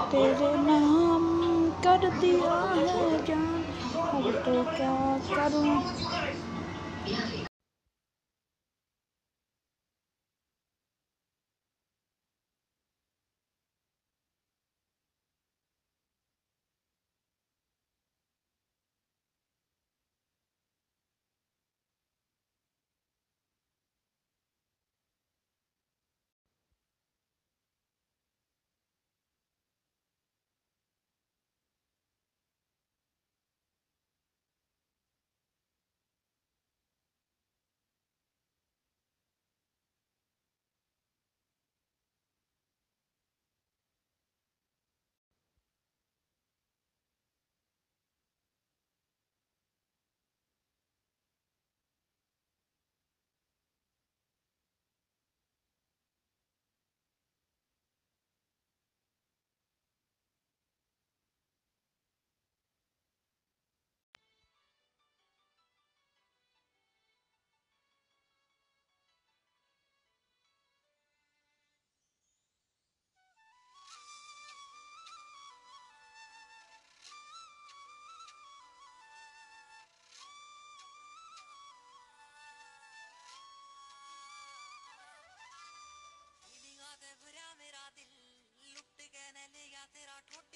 तेरे नाम कर दिया है जान। अब तो क्या करूँ? राठोड